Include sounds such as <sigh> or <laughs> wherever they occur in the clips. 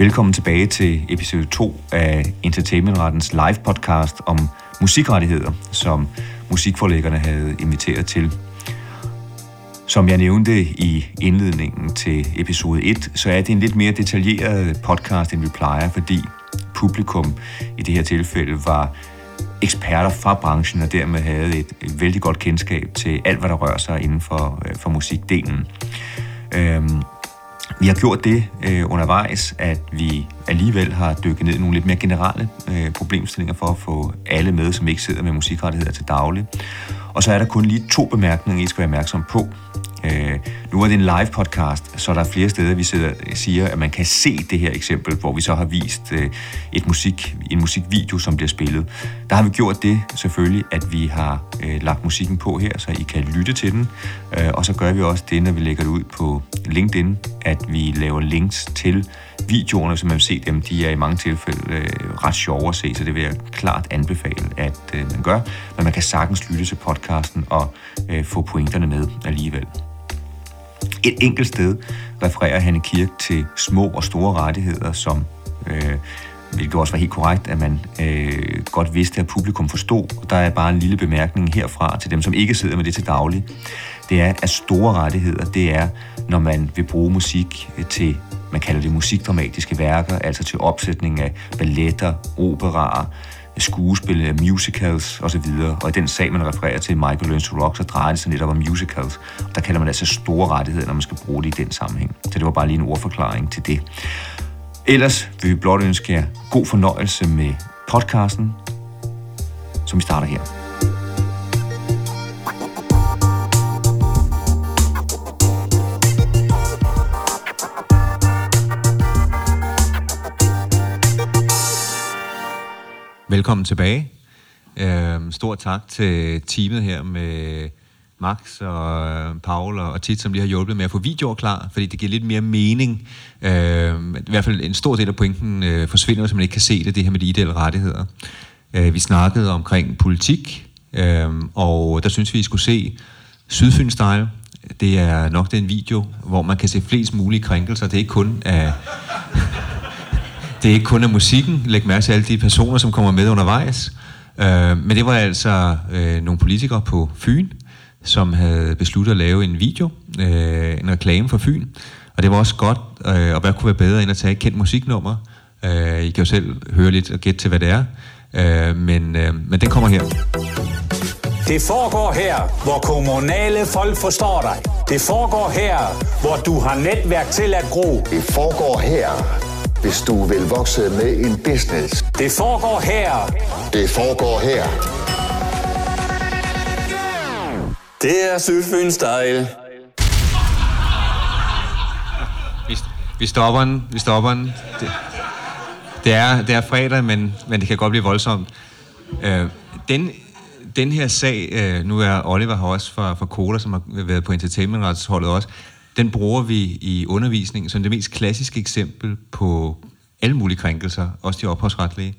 Velkommen tilbage til episode 2 af Entertainmentrettens live podcast om musikrettigheder, som musikforlæggerne havde inviteret til. Som jeg nævnte i indledningen til episode 1, så er det en lidt mere detaljeret podcast, end vi plejer, fordi publikum i det her tilfælde var eksperter fra branchen, og dermed havde et, et vældig godt kendskab til alt, hvad der rører sig inden for, øh, for musikdelen. Øhm, vi har gjort det øh, undervejs, at vi alligevel har dykket ned i nogle lidt mere generelle øh, problemstillinger for at få alle med, som ikke sidder med musikrettigheder til daglig. Og så er der kun lige to bemærkninger, I skal være opmærksom på. Øh, nu er det en live podcast, så der er flere steder, vi sidder, siger, at man kan se det her eksempel, hvor vi så har vist øh, et musik, en musikvideo, som bliver spillet. Der har vi gjort det selvfølgelig, at vi har øh, lagt musikken på her, så I kan lytte til den. Øh, og så gør vi også det, når vi lægger det ud på LinkedIn, at vi laver links til videoerne, som man vil se dem. De er i mange tilfælde øh, ret sjove at se, så det vil jeg klart anbefale, at øh, man gør. Men man kan sagtens lytte til podcasten og øh, få pointerne med alligevel. Et enkelt sted refererer Hanne Kirk til små og store rettigheder, som øh, hvilket også var helt korrekt, at man øh, godt vidste, at publikum forstod. Der er bare en lille bemærkning herfra til dem, som ikke sidder med det til daglig. Det er, at store rettigheder, det er, når man vil bruge musik til, man kalder det musikdramatiske værker, altså til opsætning af balletter, operaer, skuespil, musicals osv. Og i den sag, man refererer til, Michael Learns to Rock, så drejer det sig netop om musicals. Der kalder man altså store rettigheder, når man skal bruge det i den sammenhæng. Så det var bare lige en ordforklaring til det. Ellers vil vi blot ønske jer god fornøjelse med podcasten, som vi starter her. Velkommen tilbage. Øh, stor tak til teamet her med Max og øh, Paul og Tit, som lige har hjulpet med at få videoer klar, fordi det giver lidt mere mening. Øh, I hvert fald en stor del af pointen øh, forsvinder, hvis man ikke kan se det, det her med de ideelle rettigheder. Øh, vi snakkede omkring politik, øh, og der synes vi, I skulle se Sydfyn Style. Det er nok den video, hvor man kan se flest mulige krænkelser. Det er ikke kun af det er ikke kun af musikken. Læg mærke til alle de personer, som kommer med undervejs. Øh, men det var altså øh, nogle politikere på Fyn, som havde besluttet at lave en video, øh, en reklame for Fyn. Og det var også godt, øh, og hvad kunne være bedre end at tage et kendt musiknummer. Øh, I kan jo selv høre lidt og gætte til, hvad det er. Øh, men, øh, men den kommer her. Det foregår her, hvor kommunale folk forstår dig. Det foregår her, hvor du har netværk til at gro. Det foregår her, hvis du vil vokse med en business. Det foregår her. Det foregår her. Det er Sydfyn Style. Vi, vi stopper den, vi stopper den. Det, det, er, det er fredag, men, men det kan godt blive voldsomt. Øh, den, den her sag, øh, nu er Oliver her også fra, fra Cola, som har været på entertainmentretsholdet også, den bruger vi i undervisningen som det mest klassiske eksempel på alle mulige krænkelser, også de ophavsretlige.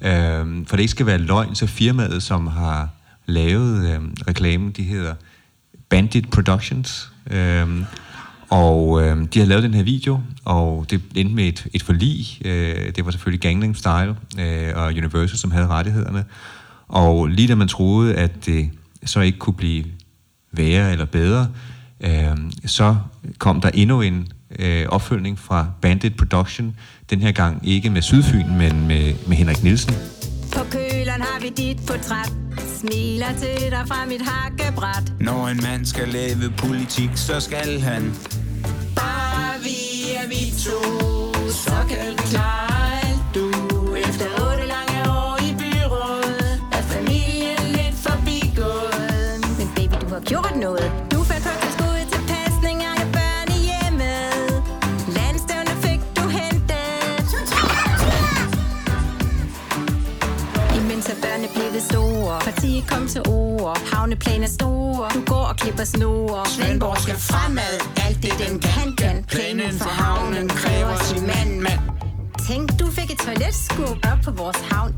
Øh, for det ikke skal være løgn, så firmaet, som har lavet øh, reklamen, de hedder Bandit Productions. Øh, og øh, de har lavet den her video, og det endte med et, et forlig. Øh, det var selvfølgelig Gangnam Style øh, og Universal, som havde rettighederne. Og lige da man troede, at det så ikke kunne blive værre eller bedre, øh, så kom der endnu en øh, opfølgning fra Bandit Production. Den her gang ikke med Sydfyn, men med, med Henrik Nielsen. På køleren har vi dit portræt Smiler til dig fra mit hakkebræt Når en mand skal lave politik, så skal han Bare vi er vi to Så kan vi klare alt du Efter til ord Havneplan er store. Du går og klipper snore. Svendborg skal fremad. Alt det den kan den Planen for havnen kræver sin mand mand. Tænk du fik et toiletskub op på vores havn.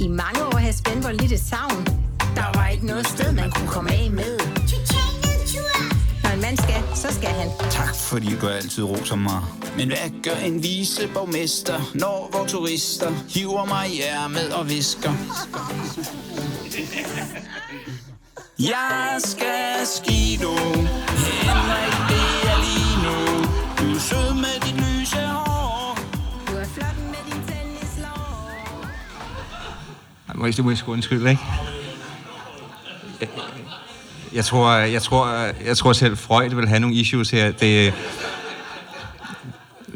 I mange år havde Svendborg lidt et savn. Der var ikke noget sted man kunne komme af med. Når når en mand skal, så skal han. Tak fordi du altid roser mig. Men hvad gør en viceborgmester, når vores turister hiver mig i ærmet og visker? Jeg skal skido, Henrik, det er lige nu. Du er sød med dit lyse hår. Du er flot med din tennislår. Ej, Må jeg, det må jeg sgu undskylde, ikke? Jeg, jeg, tror, jeg, tror, jeg tror selv, Freud vil have nogle issues her. Det,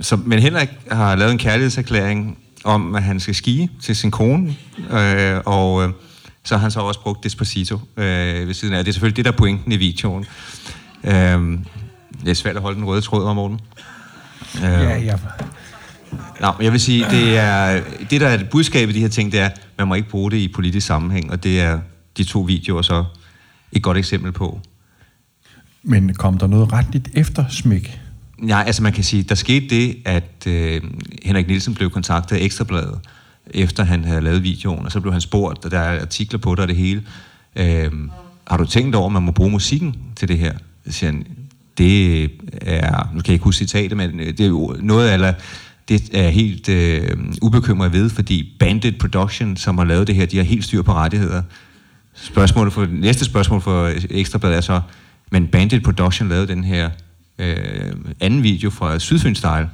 så, men Henrik har lavet en kærlighedserklæring om, at han skal skige til sin kone, øh, og øh, så har han så også brugt Despacito øh, ved siden af. Det er selvfølgelig det, der er pointen i videoen. Øh, det er svært at holde den røde tråd om morgenen. Øh, Ja, ja. Nå, jeg vil sige, det er det der er et budskab i de her ting, det er, man må ikke bruge det i politisk sammenhæng, og det er de to videoer så et godt eksempel på. Men kom der noget retligt eftersmæk? Nej, altså man kan sige, der skete det, at øh, Henrik Nielsen blev kontaktet af Ekstrabladet, efter han havde lavet videoen, og så blev han spurgt, og der er artikler på det og det hele. Øh, har du tænkt over, at man må bruge musikken til det her? Så siger han, det er, nu kan jeg ikke huske citatet, men øh, det er jo noget af det er helt øh, ubekymret ved, fordi Bandit Production, som har lavet det her, de har helt styr på rettigheder. Spørgsmålet for, næste spørgsmål for Ekstrabladet er så, men Bandit Production lavede den her øh, anden video fra Sydfyn Style.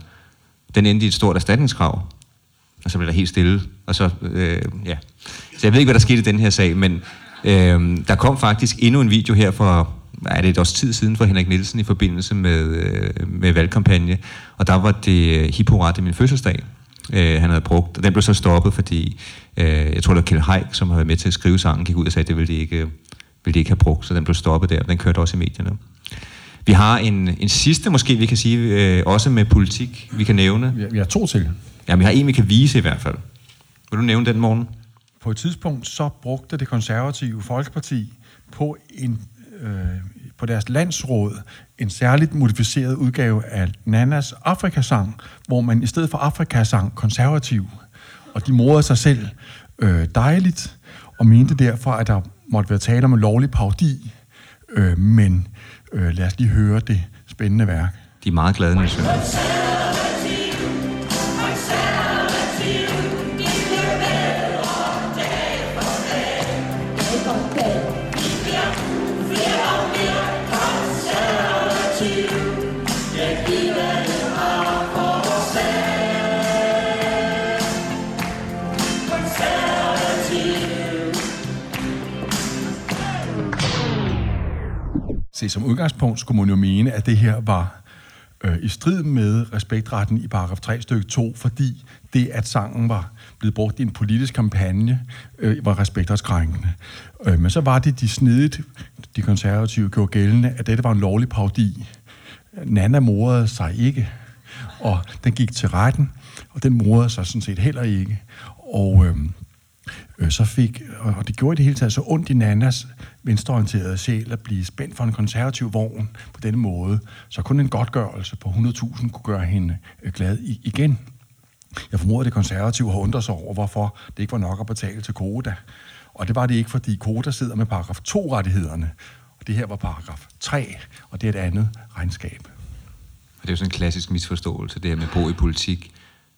Den endte i et stort erstatningskrav. Og så blev der helt stille. Og så, øh, ja. Så jeg ved ikke, hvad der skete i den her sag, men øh, der kom faktisk endnu en video her for er det et års tid siden for Henrik Nielsen i forbindelse med, øh, med valgkampagne, og der var det øh, i min fødselsdag, øh, han havde brugt, og den blev så stoppet, fordi øh, jeg tror, det var Kjell Haik, som havde været med til at skrive sangen, gik ud og sagde, at det ville de ikke, øh, ville de ikke have brugt, så den blev stoppet der, den kørte også i medierne. Vi har en, en sidste, måske vi kan sige, øh, også med politik, vi kan nævne. Vi har, to til. Ja, vi har en, vi kan vise i hvert fald. Vil du nævne den morgen? På et tidspunkt så brugte det konservative Folkeparti på en øh, på deres landsråd en særligt modificeret udgave af Nanas Afrikasang, hvor man i stedet for Afrikasang konservativ, og de morede sig selv øh, dejligt, og mente derfor, at der måtte være tale om en lovlig parodi, øh, men øh, lad os lige høre det spændende værk. De er meget glade, når de synger. Se, som udgangspunkt skulle man jo mene, at det her var øh, i strid med respektretten i paragraf 3 stykke 2, fordi det, at sangen var blevet brugt i en politisk kampagne, øh, var respektretskrænkende. Øh, men så var det de snedigt, de konservative gjorde gældende, at dette var en lovlig parodi. Nana morede sig ikke, og den gik til retten, og den morede sig sådan set heller ikke. Og øh, øh, så fik, og det gjorde i det hele taget så ondt i Nannas venstreorienterede sjæl at blive spændt for en konservativ vogn på denne måde, så kun en godtgørelse på 100.000 kunne gøre hende øh, glad i, igen. Jeg formoder, at det konservative har undret sig over, hvorfor det ikke var nok at betale til Koda. Og det var det ikke, fordi Koda sidder med paragraf 2-rettighederne, og det her var paragraf 3, og det er et andet regnskab. Og det er jo sådan en klassisk misforståelse, det her med at bo i politik,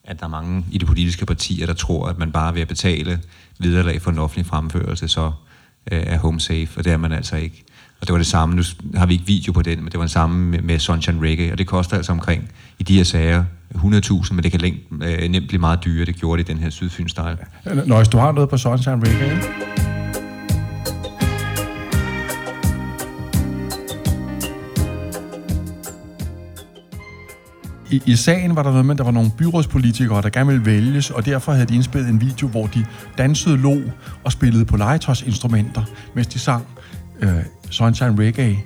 at der er mange i de politiske partier, der tror, at man bare ved at betale viderelag for en offentlig fremførelse, så øh, er home safe, og det er man altså ikke. Og det var det samme, nu har vi ikke video på den, men det var det samme med, med Sunshine Reggae, og det koster altså omkring, i de her sager, 100.000, men det kan længt, øh, nemt blive meget dyrere, det gjorde det i den her Sydfyn-style. Når hvis du har noget på Sunshine Reggae, ikke? I, I sagen var der noget med, at der var nogle byrådspolitikere, der gerne ville vælges, og derfor havde de indspillet en video, hvor de dansede, lå og spillede på legetøjsinstrumenter, mens de sang øh, Sunshine Reggae.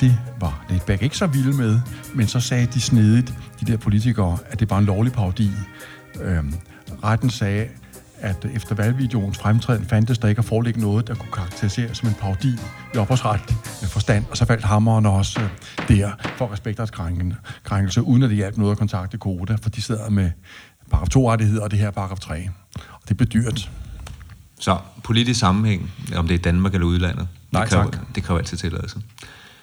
Det var Letback ikke så vilde med, men så sagde de snedigt, de der politikere, at det var en lovlig parodi. Øh, retten sagde, at efter valgvideoens fremtræden fandtes der ikke at forelægge noget, der kunne karakteriseres som en parodi i ophavsretlig forstand, og så faldt hammeren også øh, der for respekterskrænkelse, uden at det hjalp noget at kontakte Koda, for de sidder med paragraf 2-rettigheder, og det her er paragraf 3. Og det blev dyrt. Så politisk sammenhæng, om det er Danmark eller udlandet, Nej, det kræver, tak. det kræver altid tilladelse.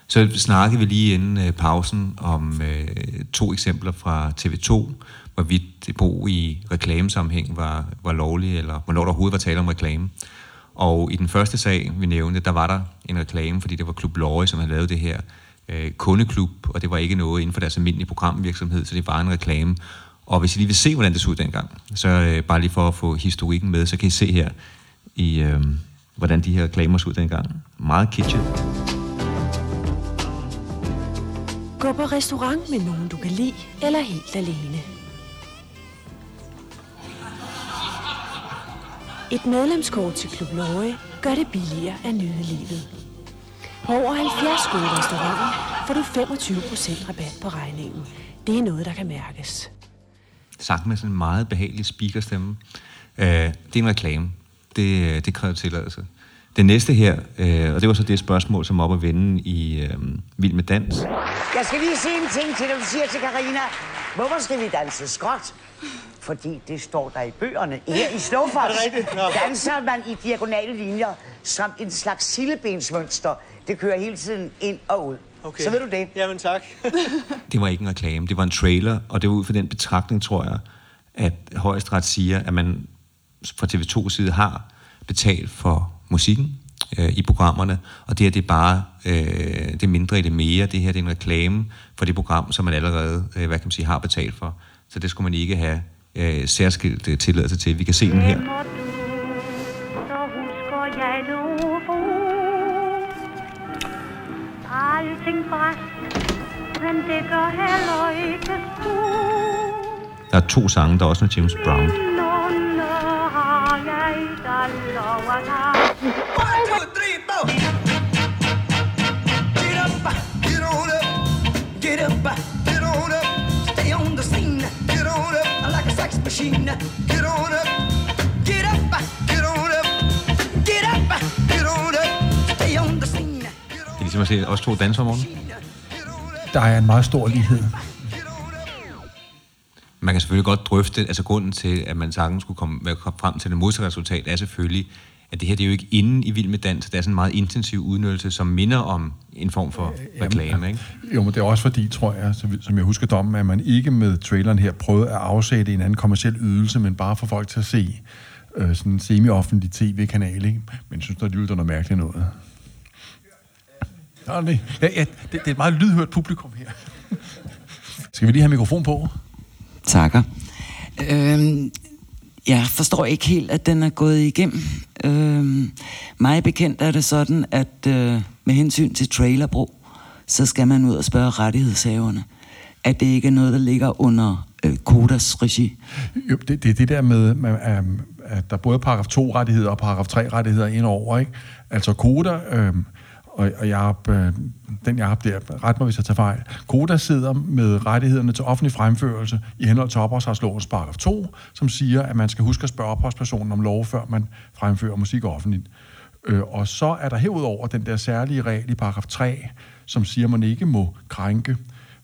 Så snakkede vi lige inden øh, pausen om øh, to eksempler fra TV2, hvorvidt det brug i reklamesammenhæng var, var lovlig, eller hvornår der overhovedet var tale om reklame. Og i den første sag, vi nævnte, der var der en reklame, fordi det var Klub Lorge, som havde lavet det her øh, kundeklub, og det var ikke noget inden for deres almindelige programvirksomhed, så det var en reklame. Og hvis I lige vil se, hvordan det så ud dengang, så øh, bare lige for at få historikken med, så kan I se her, i, øh, hvordan de her reklamer så ud dengang. Meget kitchen. Gå på restaurant med nogen, du kan lide, eller helt alene. Et medlemskort til Klub Norge gør det billigere at nyde livet. På over 70 gode restauranter får du 25% rabat på regningen. Det er noget, der kan mærkes. Sagt med sådan en meget behagelig speakerstemme. Uh, det er en reklame. Det, øh, det kræver tilladelse. Det næste her, øh, og det var så det spørgsmål, som op at vende i øh, Vild med Dans. Jeg skal lige sige en ting til, når du siger til Karina, hvorfor skal vi danse skråt? Fordi det står der i bøgerne. Her i Snowfox Er danser man i diagonale linjer som en slags sillebensmønster. Det kører hele tiden ind og ud. Okay. Så ved du det. Jamen tak. <laughs> Det var ikke en reklame, det var en trailer, og det var ud fra den betragtning, tror jeg, at højesteret siger, at man fra TV2 side har betalt for musikken øh, i programmerne, og det her det er bare øh, det er mindre i det mere. Det her det er en reklame for det program, som man allerede øh, hvad kan man sige, har betalt for. Så det skulle man ikke have øh, særskilt øh, tilladelse til. Vi kan se den her. Der er to sange, der er også med James Brown. Det er ligesom at se os to danse om morgenen. Der er en meget stor lighed. Man kan selvfølgelig godt drøfte, altså grunden til, at man sagtens skulle komme, komme frem til det modsatte resultat, er selvfølgelig, at det her det er jo ikke inde i Vild med Dans, det er sådan en meget intensiv udnyttelse, som minder om en form for reklame, ikke? Jo, men det er også fordi, tror jeg, som jeg husker dommen, at man ikke med traileren her prøvede at afsætte en anden kommersiel ydelse, men bare for folk til at se øh, sådan en semi-offentlig tv-kanal, ikke? Men jeg synes, der lyder noget mærkeligt noget. Ja, ja, det, det er et meget lydhørt publikum her. Skal vi lige have mikrofon på? Takker. Øhm, jeg forstår ikke helt, at den er gået igennem. Øhm, mig bekendt er det sådan, at øh, med hensyn til trailerbrug, så skal man ud og spørge rettighedshaverne. At det ikke er noget, der ligger under øh, Kodas regi. Jo, det, det er det der med, at, øh, at der er både paragraf 2-rettigheder og paragraf 3-rettigheder indover, ikke? Altså Koda, øh, og, og jeg, øh, den jeg har der, ret mig hvis jeg tager fejl, Koda sidder med rettighederne til offentlig fremførelse i henhold til ophavsretslovens paragraf 2, som siger, at man skal huske at spørge ophavspersonen om lov, før man fremfører musik offentligt. Øh, og så er der herudover den der særlige regel i paragraf 3, som siger, at man ikke må krænke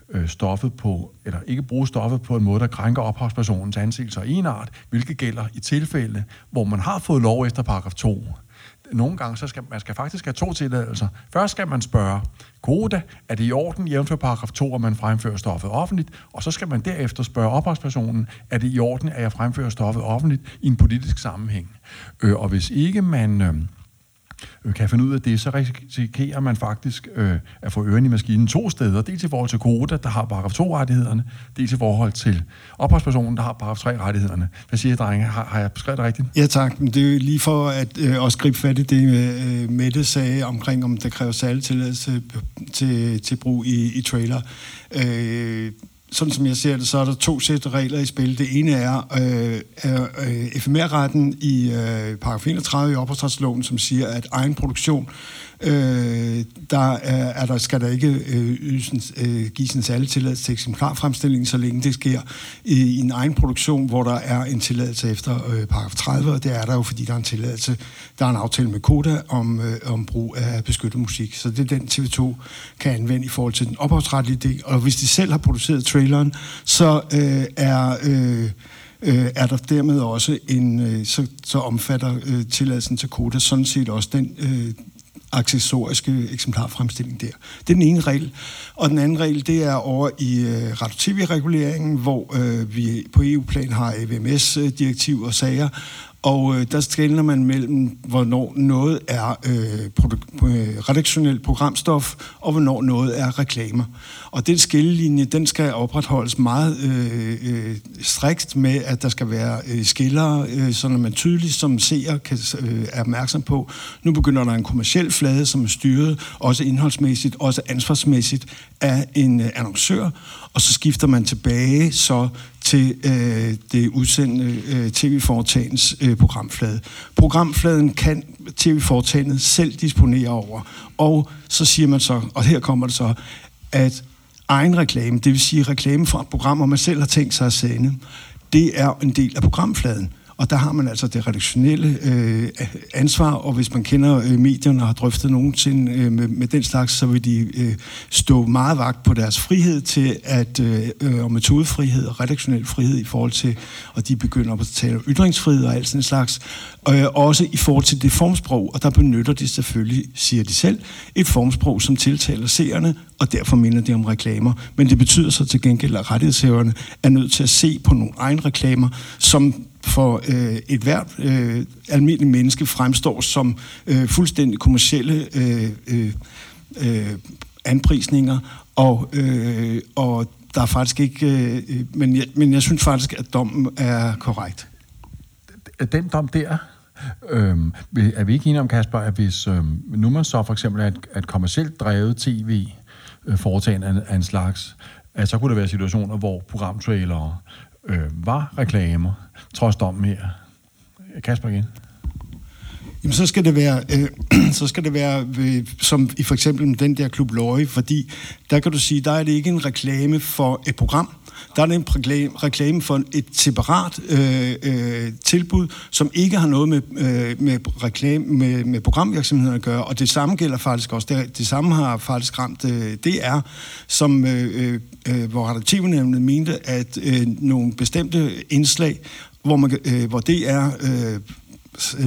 øh, stoffet på, eller ikke bruge stoffet på en måde, der krænker ophavspersonens anseelse og enart, hvilket gælder i tilfælde, hvor man har fået lov efter paragraf 2. Nogle gange så skal man skal faktisk have to tilladelser. Først skal man spørge Koda, er det i orden, jævnfør paragraf 2, at man fremfører stoffet offentligt, og så skal man derefter spørge ophavspersonen, er det i orden, at jeg fremfører stoffet offentligt i en politisk sammenhæng. Øh, og hvis ikke man... Øh, øh, kan finde ud af det, så risikerer man faktisk øh, at få ørerne i maskinen to steder. Dels i forhold til Koda, der har paragraf 2-rettighederne, dels i forhold til ophavspersonen, der har paragraf 3-rettighederne. Hvad siger I, drenge? Har, har jeg beskrevet det rigtigt? Ja tak, men det er jo lige for at øh, også gribe fat i det, øh, Mette sagde omkring, om der kræver særlig tilladelse til, til brug i, i trailer. Øh, sådan som jeg ser det, så er der to sæt regler i spil. Det ene er, øh, er øh, FMR-retten i øh, paragraf 31 i ophavsretsloven, som siger, at egen produktion, øh, der, er, er der, skal der ikke øh, ydelsen, øh, gives en særlig tilladelse til eksemplarfremstilling, så længe det sker i, i en egen produktion, hvor der er en tilladelse efter øh, paragraf 30, og det er der jo, fordi der er en tilladelse, der er en aftale med Koda om, øh, om brug af beskyttet musik. Så det er den TV2 kan anvende i forhold til den ophavsretlige del. Og hvis de selv har produceret traileren, så øh, er... Øh, øh, er der dermed også en, øh, så, så omfatter øh, tilladelsen til Koda sådan set også den øh, accessoriske eksemplarfremstilling der. Det er den ene regel. Og den anden regel, det er over i øh, radio-tv-reguleringen, hvor øh, vi på EU-plan har AVMS-direktiv øh, og sager, og øh, der skældner man mellem, hvornår noget er øh, produ- øh, redaktionelt programstof, og hvornår noget er reklamer. Og den skillelinje, den skal opretholdes meget øh, øh, strikt med, at der skal være øh, skillere, øh, så man tydeligt som seer kan øh, er opmærksom på, nu begynder der en kommersiel flade, som er styret, også indholdsmæssigt, også ansvarsmæssigt, af en øh, annoncør, og så skifter man tilbage så til øh, det udsendte øh, tv-foretagens øh, programflade. Programfladen kan tv-foretagendet selv disponere over, og så siger man så, og her kommer det så, at egen reklame, det vil sige reklame fra et program, hvor man selv har tænkt sig at sende, det er en del af programfladen. Og der har man altså det redaktionelle øh, ansvar, og hvis man kender øh, medierne og har drøftet nogensinde øh, med, med den slags, så vil de øh, stå meget vagt på deres frihed til at, øh, og metodefrihed og redaktionel frihed i forhold til, og de begynder at tale om ytringsfrihed og alt sådan en slags, øh, også i forhold til det formsprog, og der benytter de selvfølgelig, siger de selv, et formsprog, som tiltaler seerne, og derfor minder det om reklamer. Men det betyder så til gengæld, at rettighedshaverne er nødt til at se på nogle egne reklamer, som for øh, et hvert øh, almindeligt menneske fremstår som øh, fuldstændig kommercielle øh, øh, øh, anprisninger, og, øh, og der er faktisk ikke... Øh, øh men, jeg, men jeg synes faktisk, at dommen er korrekt. Den dom der, øhm, er vi ikke enige om, Kasper, at hvis øhm, nu man så for eksempel er et, et kommercielt drevet tv-foretagende øh, af, af en slags, at så kunne der være situationer, hvor programtrailere øh, var reklamer, trods dommen her. Kasper igen. Jamen, så skal det være, øh, <clears throat> så skal det være øh, som i for eksempel den der Klub Løje, fordi der kan du sige, der er det ikke en reklame for et program, der er det en reklame, for et separat øh, øh, tilbud, som ikke har noget med, øh, med, reklame, med, med programvirksomheden at gøre, og det samme gælder faktisk også, det, det samme har faktisk ramt øh, DR, som, øh, øh, øh hvor redaktivnævnet mente, at øh, nogle bestemte indslag, hvor, man, øh, hvor DR øh,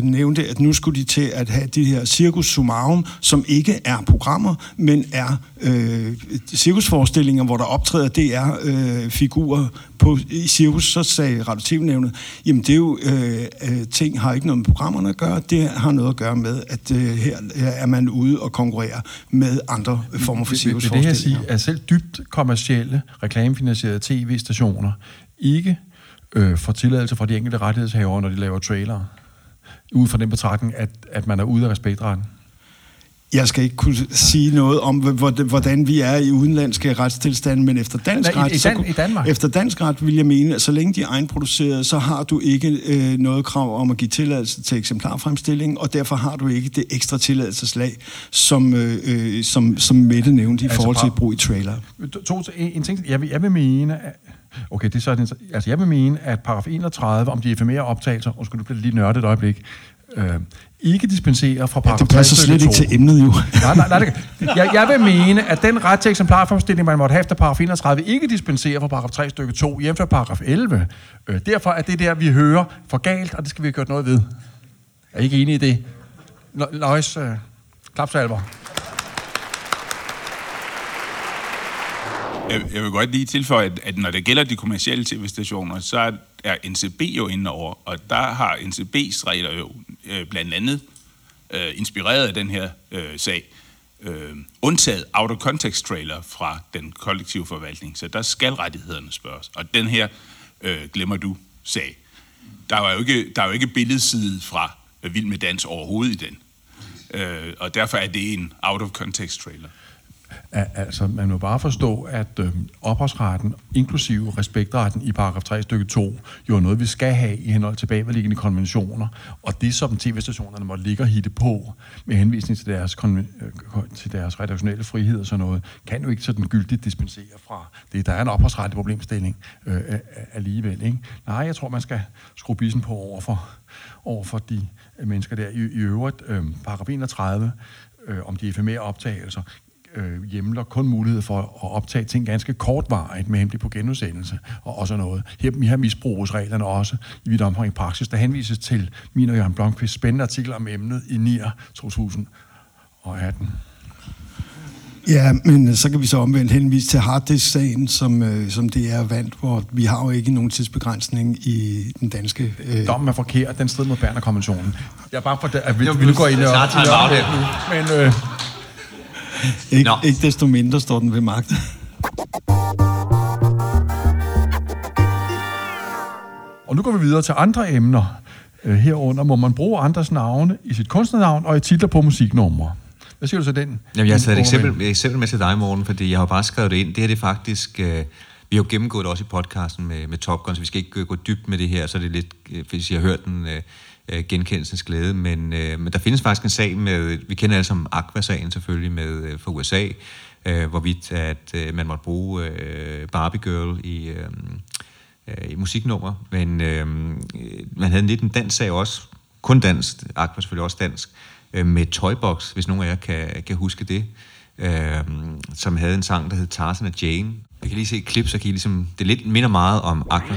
nævnte, at nu skulle de til at have de her cirkus summarum, som ikke er programmer, men er øh, cirkusforestillinger, hvor der optræder DR-figurer øh, på, i cirkus. Så sagde radiotivnævnet, jamen det er jo, øh, øh, ting har ikke noget med programmerne at gøre, det har noget at gøre med, at øh, her er man ude og konkurrere med andre former for cirkusforestillinger. Det, det her sige, at selv dybt kommercielle, reklamefinansierede tv-stationer ikke øh, får tilladelse fra de enkelte rettighedshavere, når de laver trailere? Ud fra den betragtning, at, at man er ude af respektretten? Jeg skal ikke kunne sige noget om, hvordan vi er i udenlandske retstilstande, men efter dansk Nej, ret, i, Dan, i Danmark. efter dansk ret vil jeg mene, at så længe de er egenproducerede, så har du ikke øh, noget krav om at give tilladelse til eksemplarfremstilling, og derfor har du ikke det ekstra tilladelseslag, som, øh, øh som, som Mette nævnte i altså, forhold til brug i trailer. To, en, en ting, jeg vil, jeg vil mene, at Okay, det er sådan, altså jeg vil mene, at paragraf 31 om de efemere optagelser, og skulle du blive lige nørdet et øjeblik, øh, ikke dispenserer fra paragraf ja, det passer slet ikke til emnet jo. nej, nej, nej, det, jeg, jeg vil mene, at den ret til eksemplarformstilling, man måtte have efter paragraf 31, ikke dispenserer fra paragraf 3 stykke 2, jævnfør paragraf 11. Øh, derfor er det der, vi hører, for galt, og det skal vi have gjort noget ved. Er I ikke enige i det? Løjs, øh, klapsalver. Jeg, jeg vil godt lige tilføje, at, at når det gælder de kommercielle tv-stationer, så er NCB jo inde over, og der har NCB's regler jo øh, blandt andet øh, inspireret af den her øh, sag, øh, undtaget out-of-context-trailer fra den kollektive forvaltning, så der skal rettighederne spørges. Og den her øh, glemmer du sag. Der er jo ikke, der er jo ikke billedside fra øh, Vild med Dans overhovedet i den. Øh, og derfor er det en out-of-context-trailer. Altså, man må bare forstå, at øh, ophavsretten, inklusive respektretten i paragraf 3 stykke 2, jo er noget, vi skal have i henhold til bagvedliggende konventioner. Og det, som tv-stationerne må ligge og hitte på med henvisning til deres, øh, til deres redaktionelle frihed og sådan noget, kan jo ikke sådan gyldigt dispensere fra det. Der er en ophavsretlig problemstilling øh, øh, øh alligevel. Ikke? Nej, jeg tror, man skal skrue bissen på over for, over for de mennesker der. I, i øvrigt, øh, paragraf 31 øh, om de efemere optagelser, øh, hjemler kun mulighed for at optage ting ganske kortvarigt med henblik på genudsendelse og, og sådan noget. Her, her misbruges reglerne også i vidt omfang i praksis. Der henvises til min og Jørgen Blomqvist spændende artikel om emnet i NIR 2000 og 18. Ja, men øh, så kan vi så omvendt henvise til harddisk-sagen, som, øh, som det er vandt, hvor vi har jo ikke nogen tidsbegrænsning i den danske... Øh, Dommen er forkert, den strider mod Berner-konventionen. Jeg er bare for, at vi, Jo, vi nu går ind og... snart. Men øh, ikke, ikke desto mindre står den ved magt. Og nu går vi videre til andre emner. Øh, herunder må man bruge andres navne i sit kunstnernavn og i titler på musiknumre. Hvad siger du til den? Jamen, jeg har taget et eksempel, et eksempel med til dig, Morten, fordi jeg har bare skrevet det ind. Det her det er faktisk... Øh, vi har jo gennemgået det også i podcasten med, med Top Gun, så vi skal ikke gå dybt med det her, så er det lidt, øh, hvis jeg har hørt den øh, øh, genkendelsens glæde. Men, øh, men der findes faktisk en sag med, vi kender alle som Aqua-sagen selvfølgelig med, øh, fra USA, øh, hvorvidt at øh, man måtte bruge øh, Barbie Girl i, øh, øh, i musiknummer. Men øh, man havde lidt en dansk sag også, kun dansk, Aqua selvfølgelig også dansk, øh, med Toybox, hvis nogen af jer kan, kan huske det, øh, som havde en sang, der hed Tarzan og Jane. Jeg kan lige se et klip, så kan I ligesom, det lidt minder meget om Aqua.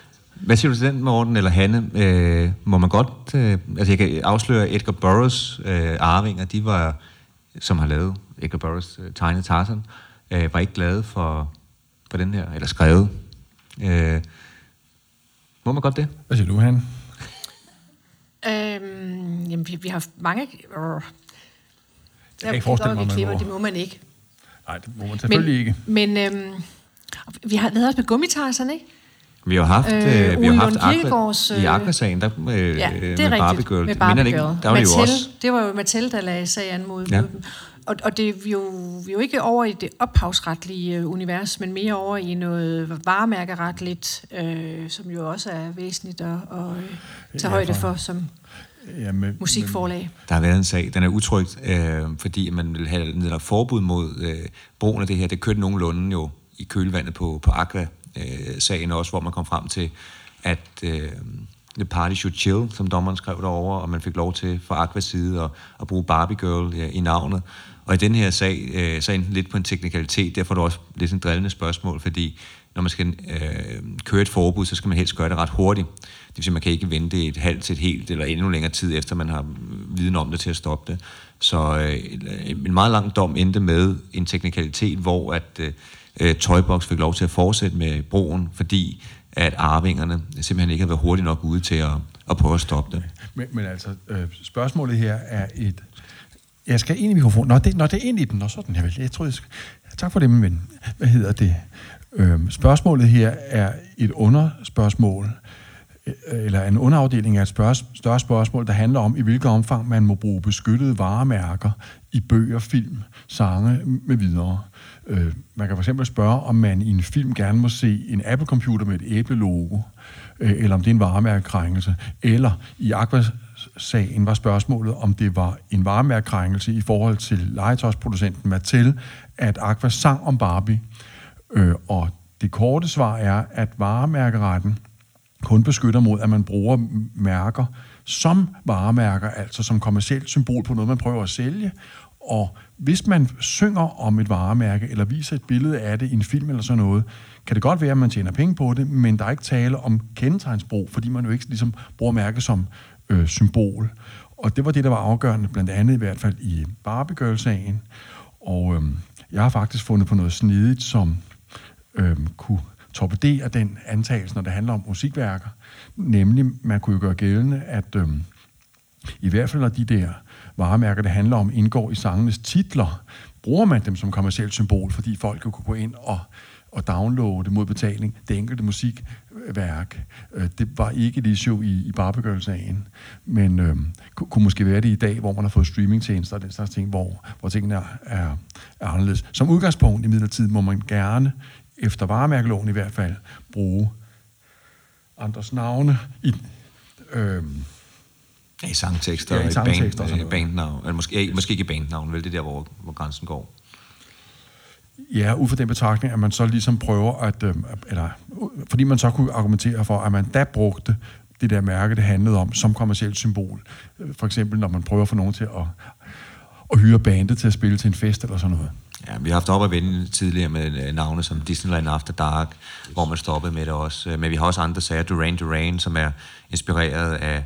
Hvad siger du til den, Morten eller Hanne? Øh, må man godt... Øh, altså, jeg kan afsløre Edgar Burroughs øh, arvinger, de var, som har lavet Edgar Burroughs øh, tegnet Tarzan, øh, var ikke glade for, for den her, eller skrevet. Øh, må man godt det? Hvad siger du, Han? Øhm, jamen, vi, vi har mange... Øh. Jeg kan ikke forestille mig, man klipper, må. det må man ikke. Nej, det må man selvfølgelig ikke. Men øhm, vi har lavet også med gummitarserne, ikke? Vi har haft, Øh, øh, vi har haft Aqua, Kirkegaards, i øh, Aqua-sagen, der øh, Ja, med det er Barbie rigtigt. Girl. Med Minder Barbie det ikke- Girl. Der var det jo Mattel, også... det var jo Mattel, der lagde sagen mod, Ja. dem. Og, og det er vi jo, vi er jo ikke over i det ophavsretlige øh, univers, men mere over i noget varemærkeretligt, øh, som jo også er væsentligt at, at øh, tage højde for- som Ja, med, musikforlag. Der har været en sag, den er utrygt, øh, fordi man vil have forbud mod øh, brugen af det her. Det kørte nogenlunde jo i kølvandet på, på øh, sagen også, hvor man kom frem til, at øh, The Party Should Chill, som dommeren skrev derovre, og man fik lov til fra Aquas side at, at bruge Barbie Girl ja, i navnet. Og i den her sag, øh, så er lidt på en teknikalitet, derfor er det også lidt en drillende spørgsmål, fordi når man skal øh, køre et forbud, så skal man helst gøre det ret hurtigt. Det vil sige, man kan ikke vente et halvt til et helt, eller endnu længere tid, efter man har viden om det til at stoppe det. Så øh, en meget lang dom endte med en teknikalitet, hvor at øh, øh, Toybox fik lov til at fortsætte med broen, fordi at arvingerne simpelthen ikke havde været hurtigt nok ude til at, at prøve at stoppe det. Men, men altså, øh, spørgsmålet her er et... Jeg skal ind i mikrofonen. Nå, det, nå, det er ind i den. Nå, sådan her vel. Jeg tror, jeg skal... Tak for det, min ven. Hvad hedder det? Øh, spørgsmålet her er et underspørgsmål, Øh, eller en underafdeling af et spørg- større spørgsmål, der handler om, i hvilket omfang man må bruge beskyttede varemærker i bøger, film, sange med videre. Øh, man kan for eksempel spørge, om man i en film gerne må se en Apple-computer med et æblelogo, øh, eller om det er en varemærkekrænkelse. Eller i Aqua-sagen var spørgsmålet, om det var en varemærkekrænkelse i forhold til legetøjsproducenten Mattel, at Aqua sang om Barbie. Øh, og det korte svar er, at varemærkeretten kun beskytter mod, at man bruger mærker som varemærker, altså som kommercielt symbol på noget, man prøver at sælge. Og hvis man synger om et varemærke, eller viser et billede af det i en film eller sådan noget, kan det godt være, at man tjener penge på det, men der er ikke tale om kendetegnsbrug, fordi man jo ikke ligesom bruger mærke som øh, symbol. Og det var det, der var afgørende, blandt andet i hvert fald i Barbie Girl-sagen. Og øh, jeg har faktisk fundet på noget snedigt, som øh, kunne torpedere den antagelse, når det handler om musikværker. Nemlig, man kunne jo gøre gældende, at øh, i hvert fald når de der varemærker, det handler om, indgår i sangenes titler, bruger man dem som kommersielt symbol, fordi folk jo kunne gå ind og, og downloade mod betaling det enkelte musikværk. Øh, Det var ikke et issue i, i Barbie Girl-sagen, men øh, kunne måske være det i dag, hvor man har fået streamingtjenester og den slags ting, hvor, hvor tingene er, er, er anderledes. Som udgangspunkt i midlertid må man gerne, efter varemærkeloven i hvert fald, bruge andres navne i, øh, I sangtekster, Ja, i sangtekster og band, noget. bandnavn. Eller måske, ja, måske ikke bandnavn, vel? Det er der, hvor, hvor grænsen går. Ja, ud fra den betragtning, at man så ligesom prøver at... Øh, eller, fordi man så kunne argumentere for, at man da brugte det der mærke, det handlede om, som kommercielt symbol. Øh, For eksempel, når man prøver at få nogen til at, at hyre bandet til at spille til en fest eller sådan noget. Ja, vi har haft op at vende tidligere med øh, navne som Disneyland After Dark, hvor man stoppede med det også. Øh, Men vi har også andre sager, Duran Duran, som er inspireret af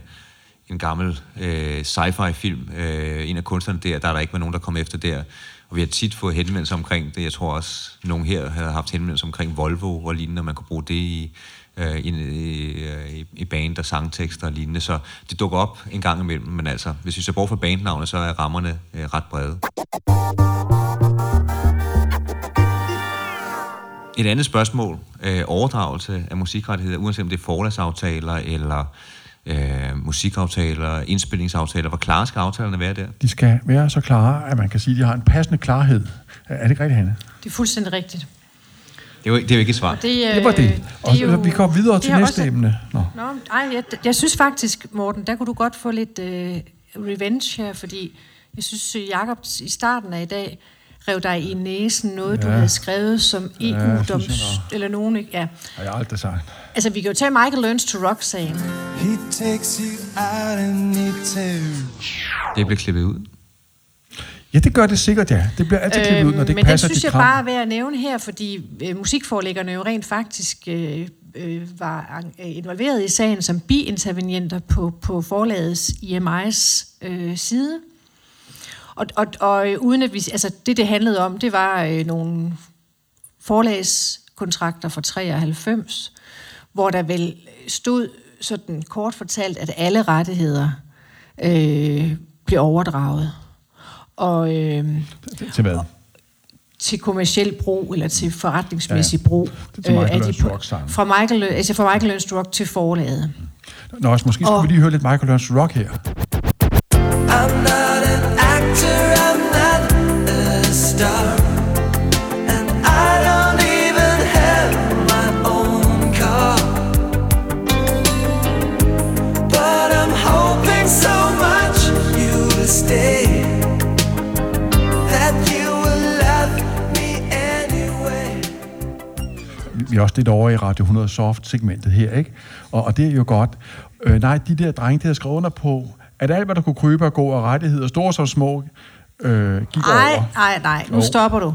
en gammel øh, sci-fi film. Øh, en af kunstnerne der, der er der ikke været nogen, der kom efter der. Og vi har tit fået henvendelser omkring det. Jeg tror også, nogen her havde haft henvendelser omkring Volvo og lignende, og man kunne bruge det i, øh, i, i, i band og sangtekster og lignende. Så det dukker op en gang imellem, men altså, hvis vi ser bort fra bandnavnet, så er rammerne øh, ret brede. Et andet spørgsmål, øh, overdragelse af musikrettigheder, uanset om det er forlagsaftaler eller øh, musikaftaler, indspillingsaftaler, hvor klare skal aftalerne være der? De skal være så klare, at man kan sige, at de har en passende klarhed. Er det ikke rigtigt, Hanne? Det er fuldstændig rigtigt. Det er jo, det er jo ikke et svar. Og det, øh, Det var det. Og er jo- vi går videre det til næste også- emne. Nå. Nå, ej, jeg, jeg synes faktisk, Morten, der kunne du godt få lidt øh, revenge her, fordi jeg synes, øh, Jacob i starten af i dag rev dig i næsen noget, ja. du Ja. havde skrevet som Ja, EU-doms... synes jeg eller nogen, ikke? Ja. Har jeg aldrig sagt. Altså, vi kan jo tage Michael Learns to Rock-sagen. He takes you out and he tells Det bliver klippet ud. Ja, det gør det sikkert, ja. Det bliver altid klippet ud, når det ikke Øhm, men passer den synes dit jeg kram. bare er værd at nævne her, fordi øh, musikforlæggerne jo rent faktisk øh, øh, var øh, involveret i sagen som biintervenienter på, på forlagets IMI's øh, side. Og, og, og øh, uden at vi, altså det, det handlede om, det var øh, nogle forlagskontrakter fra 93, hvor der vel stod sådan kort fortalt, at alle rettigheder øh, blev overdraget. Og, øh, Til hvad? til kommersiel brug eller til forretningsmæssig Ja, brug det er til Michael af de fra Michael, altså fra Michael Learns to Rock til forlaget. Nå, også, måske skulle Og- vi lige høre lidt Michael Learns to Rock her. I'm not vi- er også lidt over i Radio 100 Soft-segmentet her, ikke? Og, og det er jo godt. Øh, nej, de der drenge, der har skrevet under på, at alt, hvad der kunne krybe og gå af rettigheder, store som små, øh, gik Nej, over. nej, nej, nu Jo. stopper du.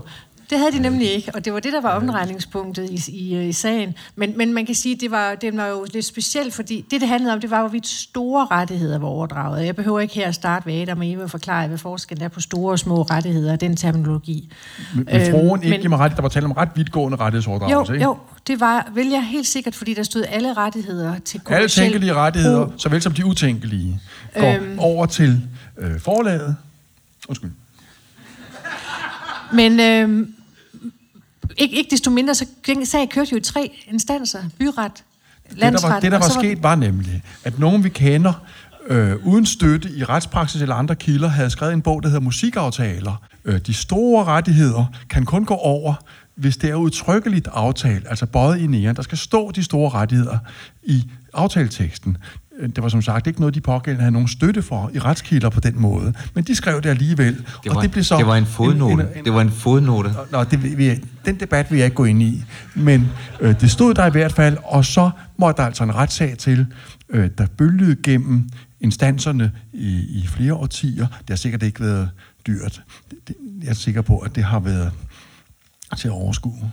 Det havde de nemlig ikke, og det var det, der var omdrejningspunktet i, i, øh, i sagen. Men, men man kan sige, at det var, det var jo lidt specielt, fordi det, det handlede om, det var, hvorvidt store rettigheder var overdraget. Jeg behøver ikke her at starte ved Adam og Eva og forklare, hvad forskellen er på store og små rettigheder, den terminologi. Men, men Øhm, froen ikke men- mig ret, der var tale om ret vidtgående rettighedsoverdragelse, Jo, ikke? jo, det var, vil jeg helt sikkert, fordi der stod alle rettigheder til Alle tænkelige rettigheder, brug. såvel som de utænkelige, går Øhm. over til øh, forlaget. Undskyld. Men øhm, ikke, ikke desto mindre, så den sag kørte jo i tre instanser. Byret, Det, der var, landsret, det, der var sket, var nemlig, at nogen vi kender, øh, uden støtte i retspraksis eller andre kilder, havde skrevet en bog, der hedder Musikaftaler. Øh, de store rettigheder kan kun gå over, hvis det er udtrykkeligt aftalt, altså bøjet i næren. Der skal stå de store rettigheder i aftaleteksten. Øh, Det var som sagt ikke noget, de pågældende havde nogen støtte for i retskilder på den måde. Men de skrev det alligevel. Det var, og det blev så det var en fodnote. en- det var en fodnote. Nå, det, jeg, den debat vil jeg ikke gå ind i. Men øh, det stod der i hvert fald, og så måtte der altså en retssag til, øh, der bølgede gennem instanserne i, i flere årtier. Det har sikkert ikke været dyrt. Det, det, jeg er sikker på, at det har været til at overskue.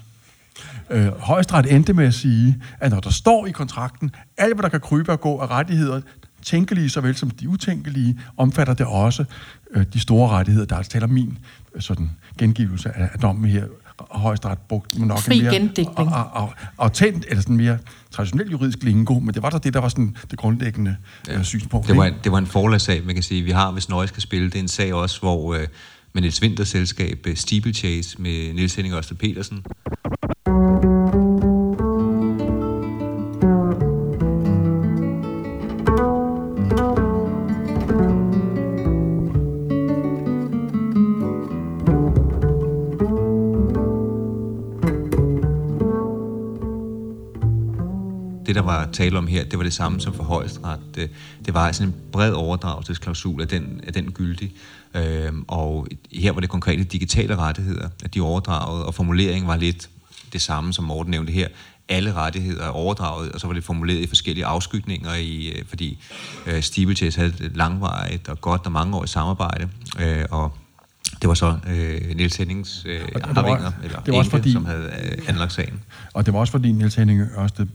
Øh, Højesteret endte med at sige, at når der står i kontrakten, alt hvad der kan krybe og gå af rettigheder, tænkelige såvel som de utænkelige, omfatter det også øh, de store rettigheder. Der er altså tale om min øh, sådan, gengivelse af, af dommen her. Højesteret brugte nok Fri en mere og- og- og- autent, eller sådan mere traditionel juridisk lingo, men det var der det, der var sådan det grundlæggende øh, synspunkt. Det var, det var en forlagssag, man kan sige. Vi har, hvis Nøje skal spille, det er en sag også, hvor øh, med Niels Winters selskab øh, Steeplechase med Niels Henning Ørsted Petersen. Der var tale om her, det var det samme som for højesteret. Det, det var sådan en bred overdragelsesklausul af den, af den gyldig. Øhm, og her var det konkrete digitale rettigheder, at de overdragede, og formuleringen var lidt det samme, som Morten nævnte her. Alle rettigheder er overdraget, og så var det formuleret i forskellige afskygninger, i, øh, fordi øh, Steeplechase havde et langvarigt og godt og mangeårigt samarbejde, øh, og det var så øh, Niels Hennings øh, arvinger, eller det var også enke, fordi- som havde øh, anlagt sagen. Og det var også fordi Niels Henning Ørsted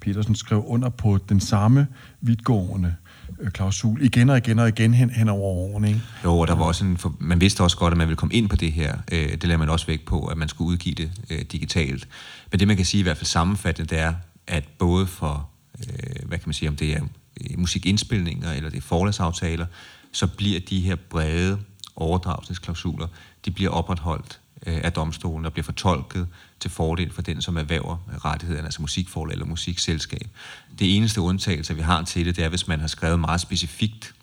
Petersen skrev under på den samme vidtgående øh, klausul igen og igen og igen hen, hen over årene. Ikke? Jo, og der var også en, for, man vidste også godt, at man ville komme ind på det her. Øh, det lagde man også væk på, at man skulle udgive det øh, digitalt. Men det, man kan sige i hvert fald sammenfattende, det er, at både for, øh, hvad kan man sige, om det er øh, musikindspilninger eller det er forlagsaftaler, så bliver de her brede overdragelsesklausuler, de bliver opretholdt øh, af domstolen og bliver fortolket til fordel for den, som erhverver rettighederne, altså musikforlag eller musikselskab. Det eneste undtagelse, vi har til det, det er, hvis man har skrevet meget specifikt